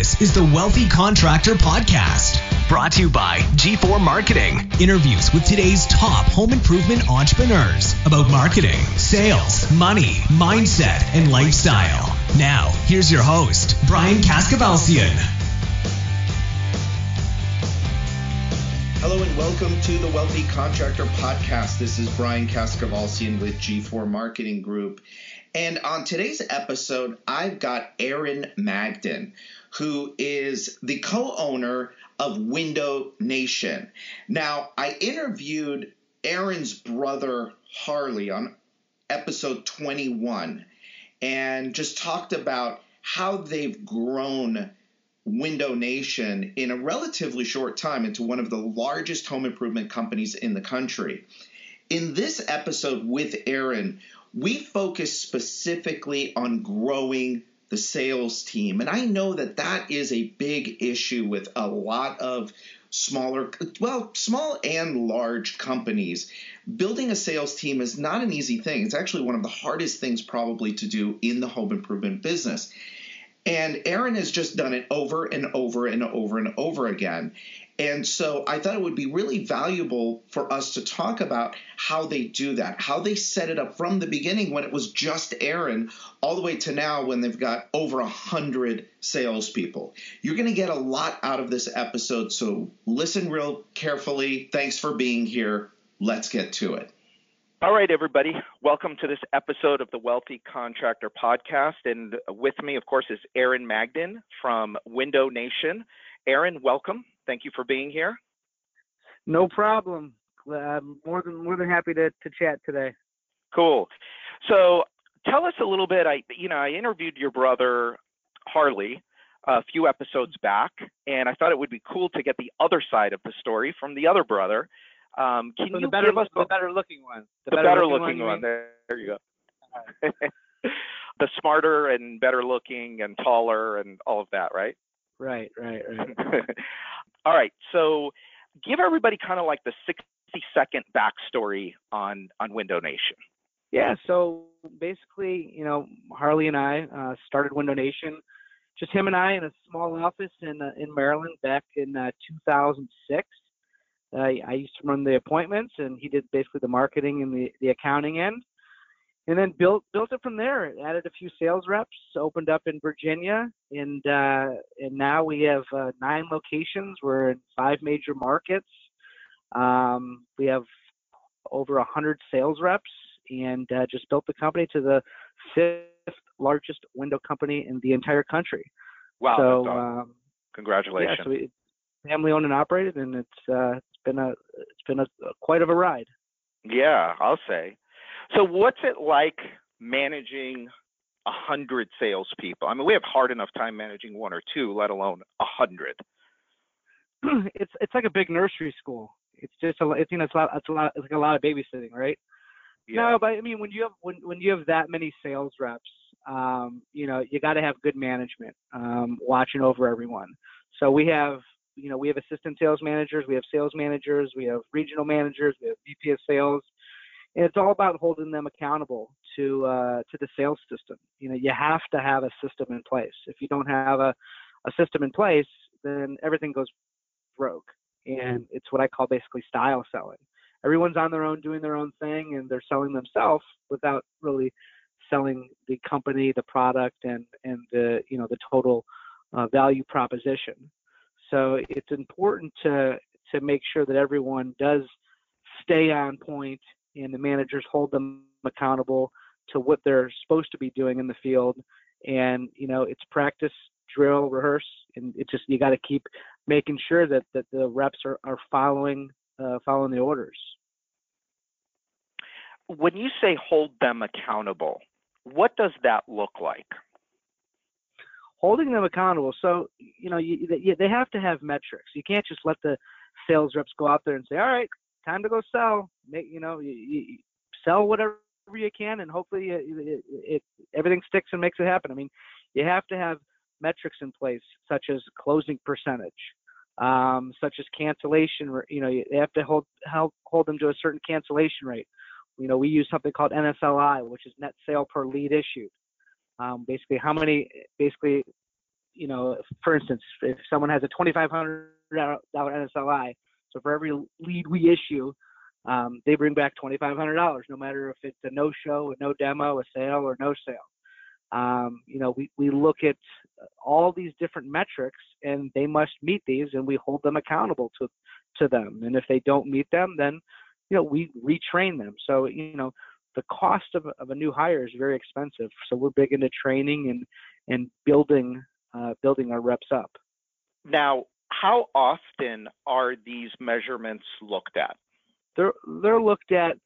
This is the Wealthy Contractor Podcast, brought to you by G4 Marketing. Interviews with today's top home improvement entrepreneurs about marketing, sales, money, mindset, and lifestyle. Now, here's your host, Brian Kaskavalciyan. Hello and welcome to the Wealthy Contractor Podcast. This is Brian Kaskavalciyan with G4 Marketing Group. And on today's episode, I've got Aaron Magden, who is the co owner of Window Nation. Now, I interviewed Aaron's brother, Harley, on episode 21 and just talked about how they've grown Window Nation in a relatively short time into one of the largest home improvement companies in the country. In this episode with Aaron, we focus specifically on growing the sales team. And I know that that is a big issue with a lot of smaller, well, small and large companies. Building a sales team is not an easy thing. It's actually one of the hardest things probably to do in the home improvement business. And Aaron has just done it over and over and over and over again. And so I thought it would be really valuable for us to talk about how they do that, how they set it up from the beginning when it was just Aaron, all the way to now when they've got over a hundred salespeople. You're going to get a lot out of this episode, so listen real carefully. Thanks for being here. Let's get to it. All right, everybody. Welcome to this episode of the Wealthy Contractor Podcast. And with me, of course, is Aaron Magden from Window Nation. Aaron, welcome. Thank you for being here. No problem. I'm more than more than happy to, to chat today. Cool. So tell us a little bit. I you know I interviewed your brother Harley a few episodes back, and I thought it would be cool to get the other side of the story from the other brother. Um, can so you the better, give us the better looking one? The, better, better, looking, looking one. There, there you go. the smarter and better looking and taller and all of that, right? Right, right, right. All right. So give everybody kind of like the 60 second backstory on on Window Nation. Yeah. So basically, you know, Harley and I uh, started Window Nation, just him and I in a small office in uh, in Maryland back in uh, 2006. I used to run the appointments, and he did basically the marketing and the, the accounting end and then built built it from there. Added a few sales reps, opened up in Virginia, and uh, and now we have uh, nine locations. We're in five major markets. Um, we have over a hundred sales reps, and uh, just built the company to the fifth largest window company in the entire country. Wow! So um, congratulations. Yeah, so we, family owned and operated, and it's uh, it's been a it's been a quite of a ride. Yeah, I'll say. So what's it like managing a hundred salespeople? I mean, we have hard enough time managing one or two, let alone a hundred. It's it's like a big nursery school. It's just a it's you know it's a lot it's a lot it's like a lot of babysitting, right? Yeah. No, but I mean when you have when when you have that many sales reps, um, you know you got to have good management um, watching over everyone. So we have you know we have assistant sales managers, we have sales managers, we have regional managers, we have VP of sales and it's all about holding them accountable to uh, to the sales system. You know, you have to have a system in place. If you don't have a, a system in place, then everything goes rogue, and it's what I call basically style selling. Everyone's on their own, doing their own thing, and they're selling themselves without really selling the company, the product, and and the you know the total uh, value proposition. So it's important to to make sure that everyone does stay on point and the managers hold them accountable to what they're supposed to be doing in the field. And you know, it's practice, drill, rehearse, and it's just you got to keep making sure that that the reps are are following uh, following the orders. When you say hold them accountable, what does that look like? Holding them accountable. So you know, you, they have to have metrics. You can't just let the sales reps go out there and say, "All right, time to go sell. Make you know, you, you sell whatever you can, and hopefully it, it, it, everything sticks and makes it happen. I mean, you have to have metrics in place such as closing percentage, um, such as cancellation. You know, you have to hold hold hold them to a certain cancellation rate. You know, we use something called NSLI, which is net sale per lead issued. Um, basically, how many basically you know, for instance, if someone has a $2,500 NSLI, so for every lead we issue, um, they bring back $2,500, no matter if it's a no show, a no demo, a sale, or no sale. Um, you know, we, we look at all these different metrics and they must meet these and we hold them accountable to, to them. And if they don't meet them, then, you know, we retrain them. So, you know, the cost of, of a new hire is very expensive. So we're big into training and, and building, uh, building our reps up. Now, how often are these measurements looked at? They're, they're looked at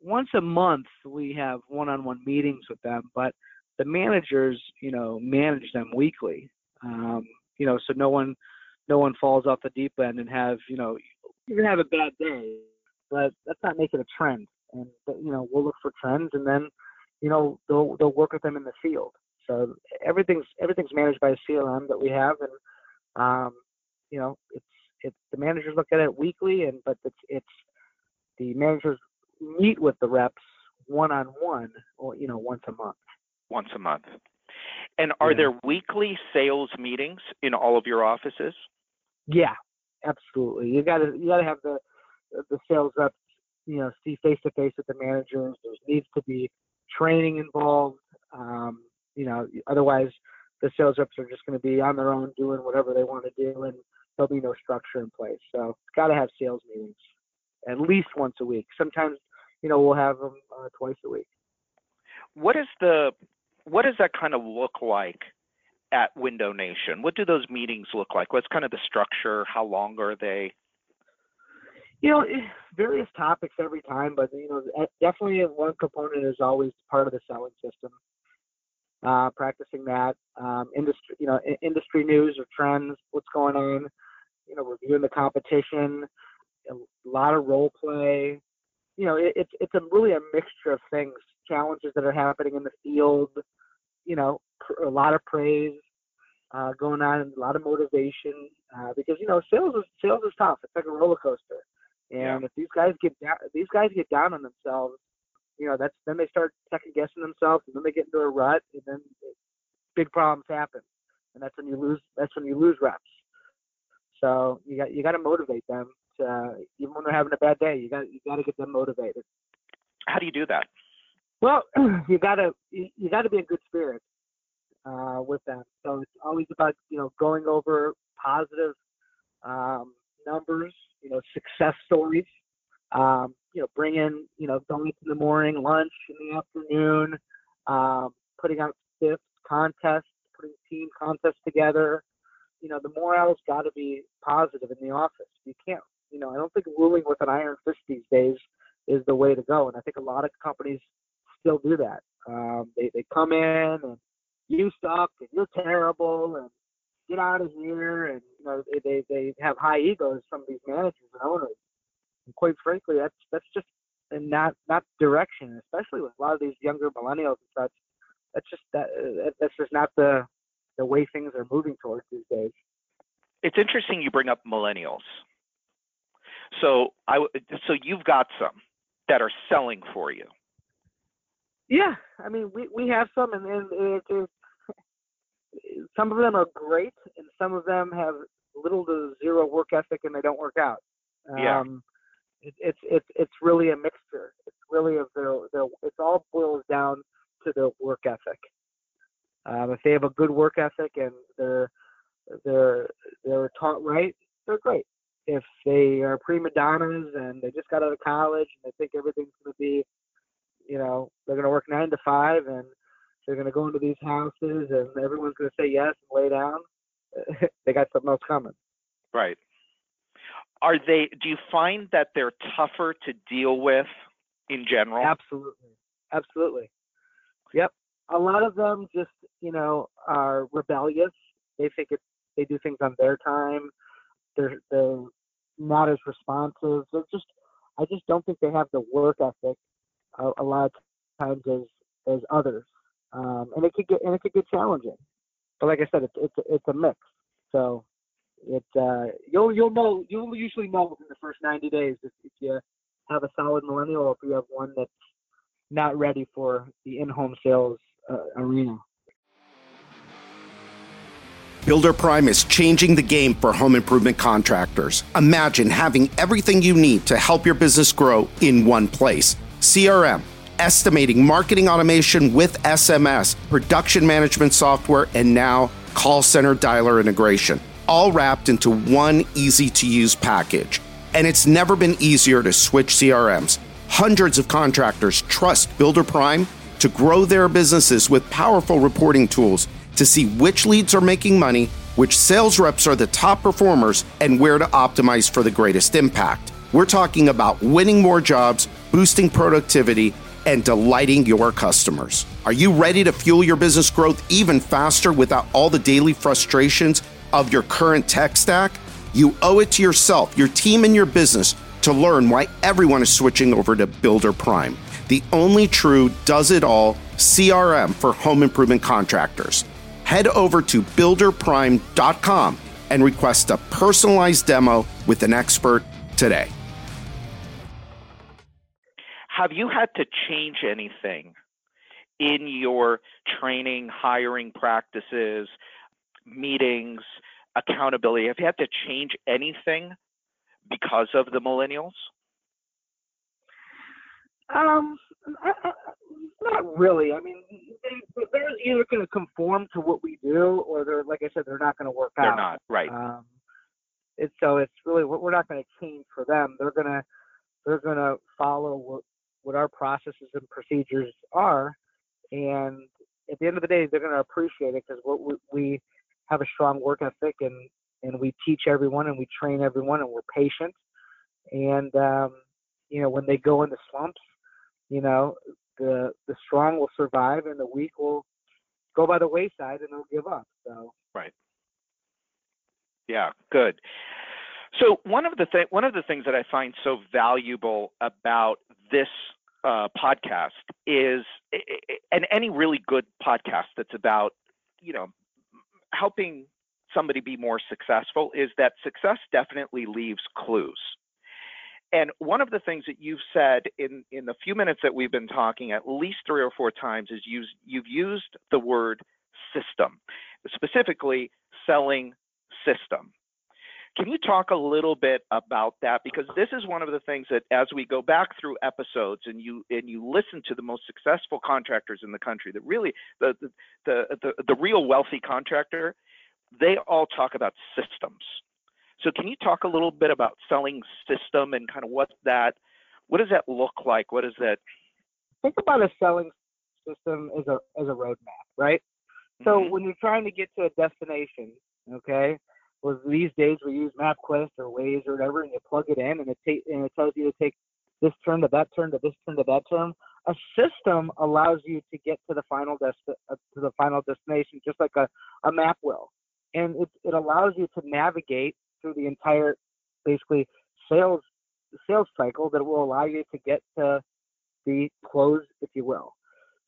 once a month we have one-on-one meetings with them, but the managers, you know, manage them weekly. Um, you know, so no one, no one falls off the deep end and have, you know, even have a bad day, but let's not make it a trend. And you know, we'll look for trends, and then, you know, they'll they'll work with them in the field. So everything's everything's managed by a CRM that we have, and um, you know, it's it's the managers look at it weekly, and but it's it's the managers meet with the reps one on one or you know once a month once a month and are yeah. there weekly sales meetings in all of your offices yeah absolutely you got to you got to have the the sales reps you know see face to face with the managers there needs to be training involved um, you know otherwise the sales reps are just going to be on their own doing whatever they want to do and there'll be no structure in place so it's got to have sales meetings at least once a week sometimes you know, we'll have them uh, twice a week. What is the what does that kind of look like at Window Nation? What do those meetings look like? What's kind of the structure? How long are they? You know, eh, various topics every time, but you know, definitely one component is always part of the selling system. Uh, practicing that um, industry, you know, industry news or trends, what's going on. You know, reviewing the competition, a lot of role play, you know, it, it's it's a really a mixture of things, challenges that are happening in the field, you know, pr- a lot of praise uh, going on, a lot of motivation, uh, because you know, sales is sales is tough. It's like a roller coaster, and yeah. if these guys get down, these guys get down on themselves, you know, that's then they start second guessing themselves, and then they get into a rut, and then big problems happen, and that's when you lose. That's when you lose reps. So you got you got to motivate them uh, even when they're having a bad day, you got you got to get them motivated. How do you do that? Well, you gotta you, you gotta be in good spirits uh, with them. So it's always about you know going over positive um, numbers, you know, success stories. Um, you know, bring in you know donuts in the morning, lunch in the afternoon, um, putting out spiffs, contests, putting team contests together. You know, the morale's got to be positive in the office. You can't you know, I don't think ruling with an iron fist these days is the way to go. And I think a lot of companies still do that. Um, they they come in and you suck and you're terrible and get out of here and you know they they, have high egos some of these managers and owners. And quite frankly, that's that's just and not not direction, especially with a lot of these younger millennials and such. That's just that that's just not the the way things are moving towards these days. It's interesting you bring up millennials so I so you've got some that are selling for you. Yeah, I mean we we have some, and, and it, it, some of them are great, and some of them have little to zero work ethic, and they don't work out. Yeah. Um, it, it's it's it's really a mixture. It's really of their their. It all boils down to their work ethic. Um, if they have a good work ethic and they're they're they're taught right, they're great if they are prima donnas and they just got out of college and they think everything's going to be, you know, they're going to work nine to five and they're going to go into these houses and everyone's going to say yes and lay down, they got something else coming. Right. Are they? Do you find that they're tougher to deal with in general? Absolutely. Absolutely. Yep. A lot of them just, you know, are rebellious. They think it's they do things on their time. They're they're not as responsive. They're just I just don't think they have the work ethic a, a lot of times as as others, um, and it could get and it could get challenging. But like I said, it's it's it's a mix. So it uh, you'll you'll know you'll usually know within the first 90 days if, if you have a solid millennial or if you have one that's not ready for the in-home sales uh, arena. Builder Prime is changing the game for home improvement contractors. Imagine having everything you need to help your business grow in one place CRM, estimating, marketing automation with SMS, production management software, and now call center dialer integration, all wrapped into one easy to use package. And it's never been easier to switch CRMs. Hundreds of contractors trust Builder Prime to grow their businesses with powerful reporting tools to see which leads are making money, which sales reps are the top performers, and where to optimize for the greatest impact. We're talking about winning more jobs, boosting productivity, and delighting your customers. Are you ready to fuel your business growth even faster without all the daily frustrations of your current tech stack? You owe it to yourself, your team, and your business to learn why everyone is switching over to Builder Prime, the only true does it all CRM for home improvement contractors head over to builderprime.com and request a personalized demo with an expert today. Have you had to change anything in your training, hiring practices, meetings, accountability? Have you had to change anything because of the millennials? Um, I, I, not really. I mean, they, they're either going to conform to what we do, or they're, like I said, they're not going to work they're out. They're not right. Um, it's so it's really we're not going to change for them. They're gonna they're gonna follow what what our processes and procedures are, and at the end of the day, they're going to appreciate it because we, we have a strong work ethic and and we teach everyone and we train everyone and we're patient, and um, you know when they go into slumps, you know the the strong will survive and the weak will go by the wayside and they'll give up. So right. Yeah, good. So one of the th- one of the things that I find so valuable about this uh, podcast is, and any really good podcast that's about, you know, helping somebody be more successful, is that success definitely leaves clues. And one of the things that you've said in, in the few minutes that we've been talking, at least three or four times, is use, you've used the word system, specifically selling system. Can you talk a little bit about that? Because this is one of the things that, as we go back through episodes and you and you listen to the most successful contractors in the country, that really the the the, the, real wealthy contractor, they all talk about systems so can you talk a little bit about selling system and kind of what that, what does that look like? What is that? Think about a selling system as a as a roadmap, right? So mm-hmm. when you're trying to get to a destination, okay, well these days we use MapQuest or Waze or whatever, and you plug it in, and it ta- and it tells you to take this turn to that turn to this turn to that turn. A system allows you to get to the final dest- uh, to the final destination, just like a, a map will, and it it allows you to navigate through the entire basically sales sales cycle that will allow you to get to the close, if you will.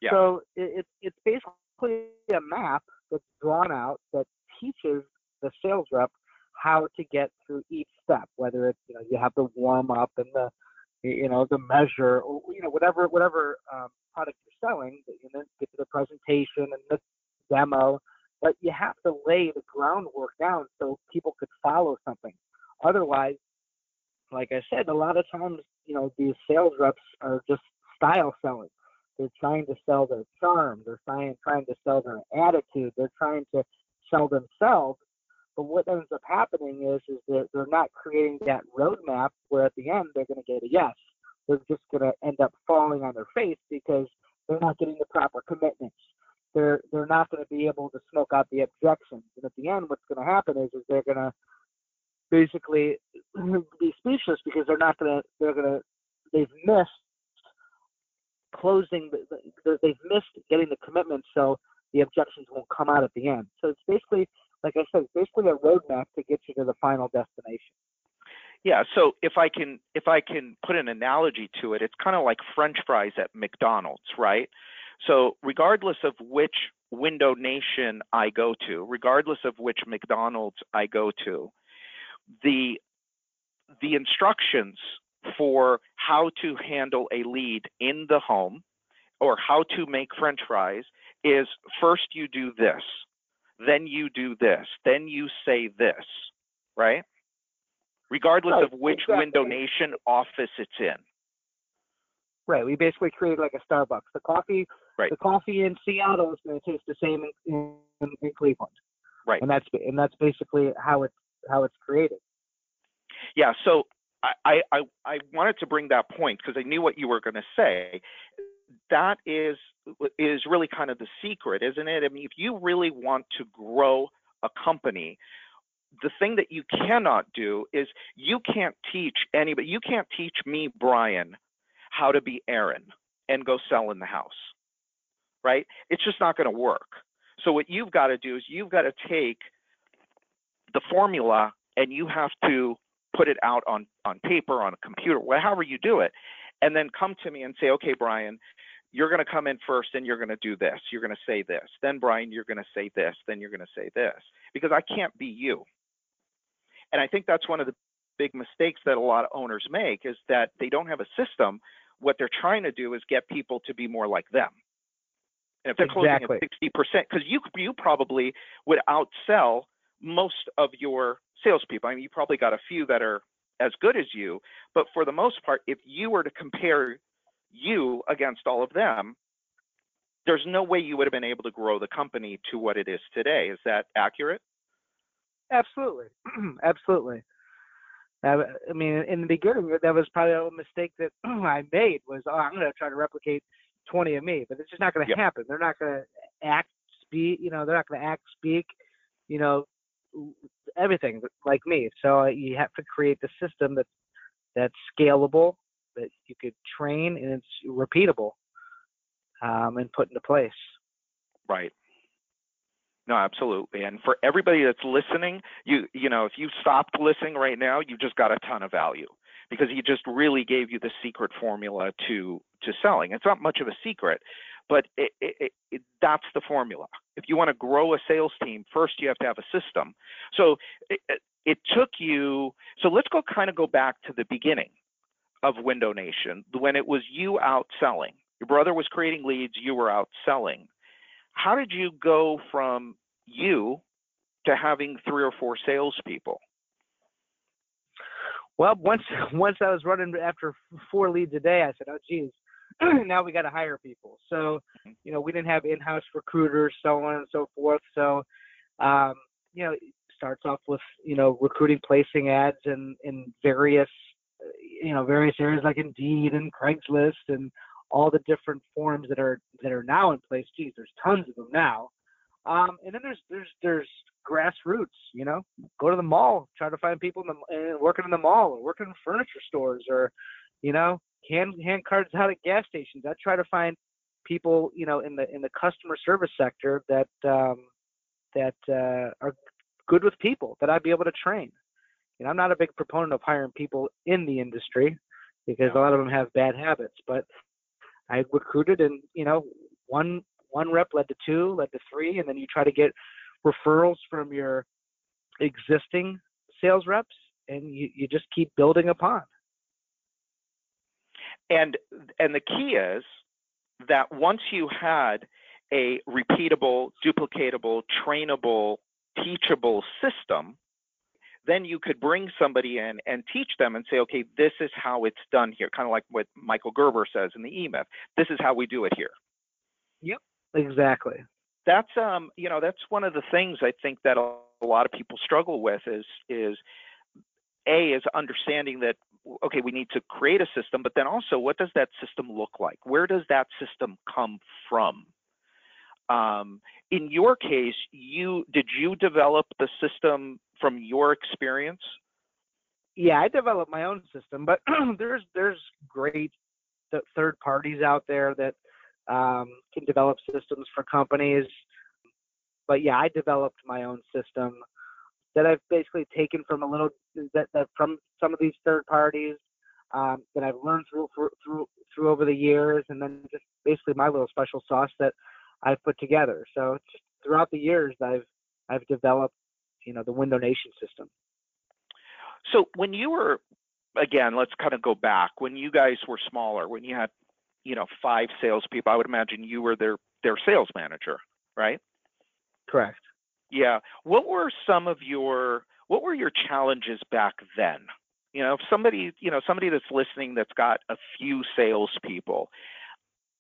Yeah. So it, it's basically a map that's drawn out that teaches the sales rep how to get through each step, whether it's you know you have the warm up and the you know the measure or you know whatever whatever um, product you're selling, and then get to the presentation and the demo but you have to lay the groundwork down so people could follow something. Otherwise, like I said, a lot of times, you know, these sales reps are just style selling. They're trying to sell their charm. They're trying trying to sell their attitude. They're trying to sell themselves. But what ends up happening is is that they're not creating that roadmap where at the end they're going to get a yes. They're just going to end up falling on their face because they're not getting the proper commitments they're they're not going to be able to smoke out the objections. And at the end, what's going to happen is is they're going to basically be speechless because they're not going to they're going to they've missed closing the, the, they've missed getting the commitment so the objections won't come out at the end. So it's basically like I said, it's basically a roadmap to get you to the final destination. Yeah, so if I can if I can put an analogy to it, it's kind of like french fries at McDonald's, right? So, regardless of which window nation I go to, regardless of which McDonald's I go to, the the instructions for how to handle a lead in the home or how to make french fries is first you do this. Then you do this, then you say this, right? Regardless right, of which exactly. Window Nation office it's in. Right. We basically create like a Starbucks. The coffee, right. the coffee in Seattle is going to taste the same in, in, in Cleveland. Right. And that's and that's basically how it's how it's created. Yeah. So I I I wanted to bring that point because I knew what you were going to say. That is is really kind of the secret, isn't it? I mean, if you really want to grow a company, the thing that you cannot do is you can't teach anybody. You can't teach me, Brian, how to be Aaron and go sell in the house, right? It's just not going to work. So what you've got to do is you've got to take the formula and you have to put it out on on paper, on a computer, however you do it, and then come to me and say, okay, Brian, you're going to come in first and you're going to do this. You're going to say this. Then Brian, you're going to say this. Then you're going to say this because I can't be you. And I think that's one of the big mistakes that a lot of owners make is that they don't have a system. What they're trying to do is get people to be more like them. And if they're exactly. closing at 60%, because you you probably would outsell most of your salespeople. I mean, you probably got a few that are as good as you, but for the most part, if you were to compare you against all of them, there's no way you would have been able to grow the company to what it is today. Is that accurate? Absolutely, absolutely. I mean, in the beginning, that was probably a mistake that I made was, oh, I'm going to try to replicate 20 of me, but it's just not going to happen. They're not going to act, speak, you know, they're not going to act, speak, you know, everything like me. So uh, you have to create the system that that's scalable, that you could train, and it's repeatable, um, and put into place. Right. No, absolutely. And for everybody that's listening, you you know, if you stopped listening right now, you just got a ton of value because he just really gave you the secret formula to to selling. It's not much of a secret, but it, it, it, that's the formula. If you want to grow a sales team, first you have to have a system. So it took you. So let's go kind of go back to the beginning of Window Nation when it was you out selling. Your brother was creating leads, you were out selling. How did you go from you to having three or four salespeople? Well, once once I was running after four leads a day, I said, "Oh, geez, now we got to hire people." So, you know, we didn't have in-house recruiters, so on and so forth. So, um, you know, it starts off with you know recruiting, placing ads in in various you know various areas like Indeed and Craigslist and all the different forums that are that are now in place. Geez, there's tons of them now. Um, and then there's there's there's grassroots. You know, go to the mall, try to find people in the uh, working in the mall or working in furniture stores or, you know, hand hand cards out at gas stations. I try to find people, you know, in the in the customer service sector that um, that uh, are good with people that I'd be able to train. Know, I'm not a big proponent of hiring people in the industry because a lot of them have bad habits, but I recruited and you know one one rep led to two, led to three, and then you try to get referrals from your existing sales reps, and you, you just keep building upon. And and the key is that once you had a repeatable, duplicatable, trainable, teachable system, then you could bring somebody in and teach them and say, okay, this is how it's done here, kind of like what Michael Gerber says in the E-Myth. This is how we do it here. Yep, exactly. That's um, you know, that's one of the things I think that a, a lot of people struggle with is is a is understanding that okay, we need to create a system, but then also what does that system look like? Where does that system come from? Um, in your case, you did you develop the system from your experience? Yeah, I developed my own system, but there's there's great th- third parties out there that um, can develop systems for companies. But yeah, I developed my own system that I've basically taken from a little that, that from some of these third parties um, that I've learned through through through over the years, and then just basically my little special sauce that I've put together. So throughout the years, I've I've developed you know the Window Nation system. So when you were again, let's kind of go back when you guys were smaller, when you had you know five salespeople, I would imagine you were their their sales manager, right? Correct. Yeah. What were some of your what were your challenges back then? You know, if somebody, you know, somebody that's listening that's got a few salespeople,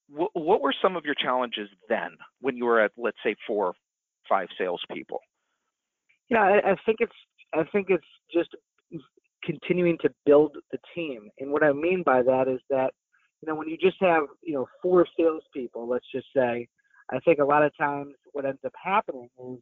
what, what were some of your challenges then when you were at, let's say, four, or five salespeople? Yeah, I, think it's I think it's just continuing to build the team, and what I mean by that is that you know when you just have you know four salespeople, let's just say, I think a lot of times what ends up happening is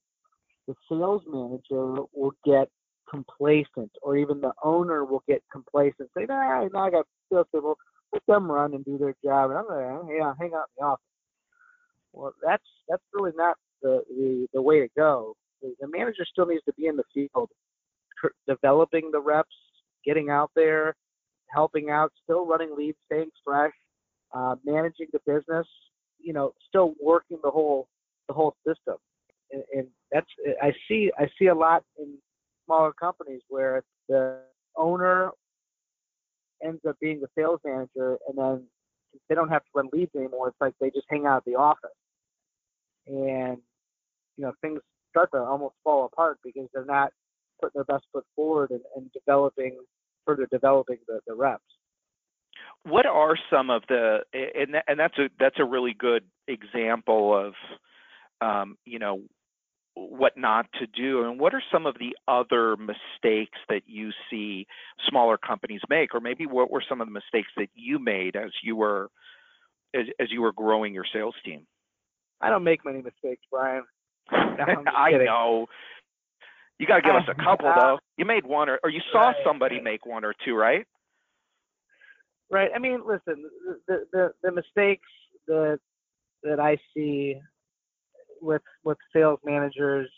the sales manager will get complacent, or even the owner will get complacent, say, "Nah, now I got salespeople, let them run and do their job, and I'm gonna oh, yeah hang out in the office." Well, that's that's really not the the, the way to go. The, manager still needs to be in the field, tr- developing the reps, getting out there, helping out, still running leads, staying fresh, uh, managing the business. You know, still working the whole the whole system, and, and that's I see I see a lot in smaller companies where the owner ends up being the sales manager, and then they don't have to run leads anymore. It's like they just hang out at the office, and you know things start to almost fall apart because they're not putting their best foot forward and, and developing further developing the, the reps. What are some of the and and that's a that's a really good example of um, you know what not to do. And what are some of the other mistakes that you see smaller companies make? Or maybe what were some of the mistakes that you made as you were as, as you were growing your sales team? I don't make many mistakes brian i know. You got to give us a couple uh, though. You made one or, or you saw somebody make one or two right? Right. I mean listen the the, the mistakes that that i see with with sales managers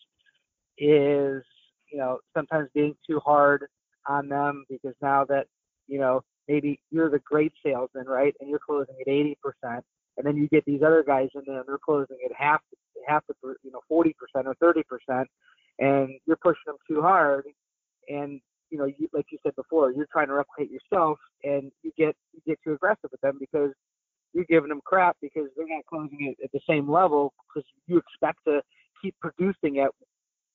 is you know sometimes being too hard on them because now that you know maybe you're the great salesman right and you're closing at 80 percent and then you get these other guys in there and they're closing at half half the you know 40 percent or 30 percent and you're pushing them too hard and you know you, like you said before you're trying to replicate yourself and you get you get too aggressive with them because you're giving them crap because they're not closing it at the same level because you expect to keep producing at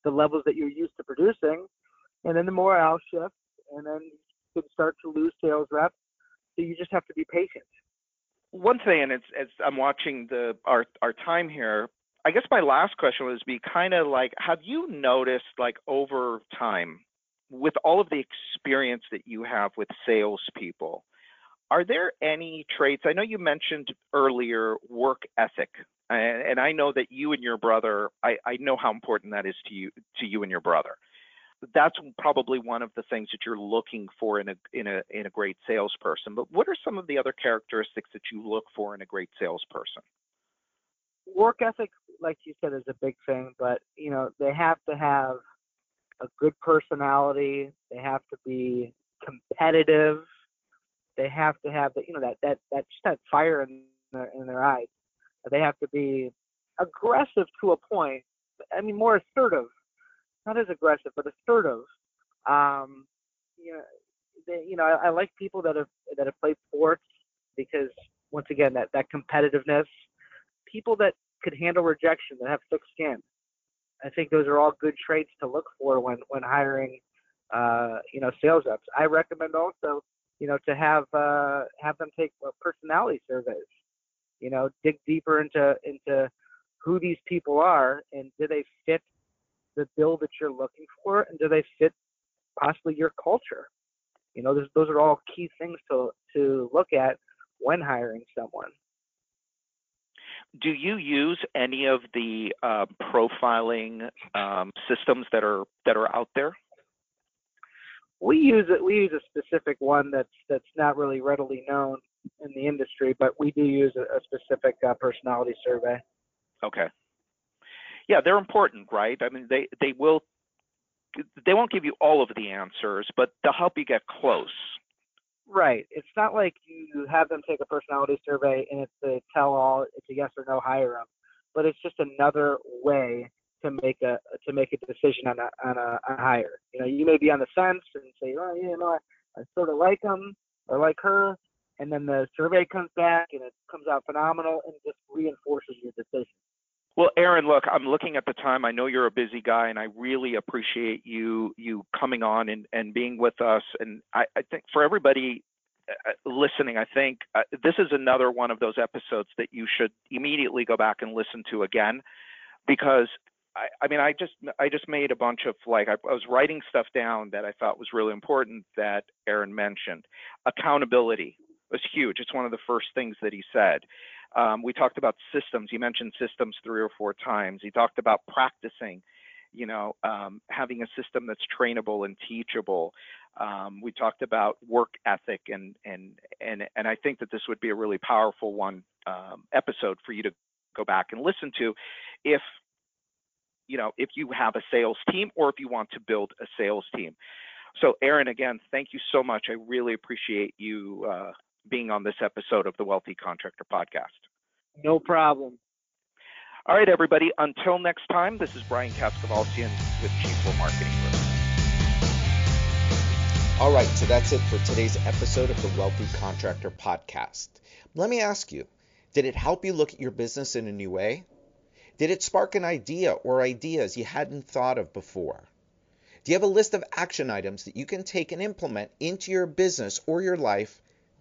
the levels that you're used to producing. And then the morale shifts, and then you can start to lose sales reps. So you just have to be patient. One thing, and it's as I'm watching the our our time here, I guess my last question would be kind of like, have you noticed like over time, with all of the experience that you have with salespeople, are there any traits? I know you mentioned earlier work ethic, and, and I know that you and your brother. I, I know how important that is to you to you and your brother. That's probably one of the things that you're looking for in a in a in a great salesperson. But what are some of the other characteristics that you look for in a great salesperson? Work ethic, like you said, is a big thing. But you know, they have to have a good personality. They have to be competitive they have to have the you know that that that just that fire in their in their eyes. They have to be aggressive to a point. I mean, more assertive, not as aggressive, but assertive. Um, you know, they, you know, I, I like people that have that have played sports because once again, that that competitiveness. People that could handle rejection, that have thick skin. I think those are all good traits to look for when when hiring, uh, you know, sales reps. I recommend also you know, to have uh, have them take personality surveys. You know, dig deeper into into who these people are and do they fit the bill that you're looking for, and do they fit possibly your culture? You know, those those are all key things to to look at when hiring someone. Do you use any of the uh, profiling um, systems that are that are out there? we use it. We use a specific one that's that's not really readily known in the industry, but we do use a, a specific uh, personality survey. Okay. Yeah, they're important, right? I mean, they they will they won't give you all of the answers, but they'll help you get close. Right. It's not like you have them take a personality survey and it's a tell all, it's a yes or no hire them, but it's just another way to make a to make a decision on a on a, a hire. You know, you may be on the fence and say, oh, you know, I, I sort of like him or like her, and then the survey comes back and it comes out phenomenal and just reinforces your decision. Well, Aaron, look, I'm looking at the time. I know you're a busy guy, and I really appreciate you you coming on and, and being with us. And I, I think for everybody uh, listening, I think uh, this is another one of those episodes that you should immediately go back and listen to again, because I, I mean, I just I just made a bunch of like I, I was writing stuff down that I thought was really important that Aaron mentioned. Accountability was huge. It's one of the first things that he said. Um, we talked about systems. You mentioned systems three or four times. He talked about practicing, you know, um, having a system that's trainable and teachable. Um, we talked about work ethic, and and and and I think that this would be a really powerful one um, episode for you to go back and listen to, if you know if you have a sales team or if you want to build a sales team. So, Aaron, again, thank you so much. I really appreciate you uh, being on this episode of the Wealthy Contractor Podcast. No problem. All right, everybody. Until next time, this is Brian Kaskavalciyan with G4 Marketing Group. All right, so that's it for today's episode of the Wealthy Contractor Podcast. Let me ask you did it help you look at your business in a new way? Did it spark an idea or ideas you hadn't thought of before? Do you have a list of action items that you can take and implement into your business or your life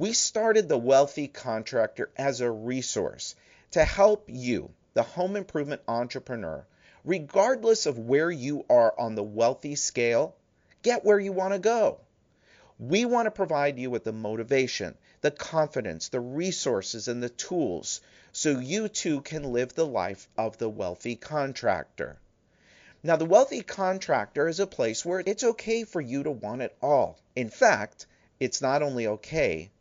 we started the Wealthy Contractor as a resource to help you the home improvement entrepreneur, regardless of where you are on the wealthy scale, get where you want to go. We want to provide you with the motivation, the confidence, the resources, and the tools so you too can live the life of the wealthy contractor. Now, the wealthy contractor is a place where it's okay for you to want it all. In fact, it's not only okay,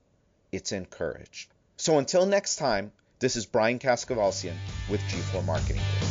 it's encouraged. So until next time, this is Brian Kaskavalciyan with G4 Marketing Group.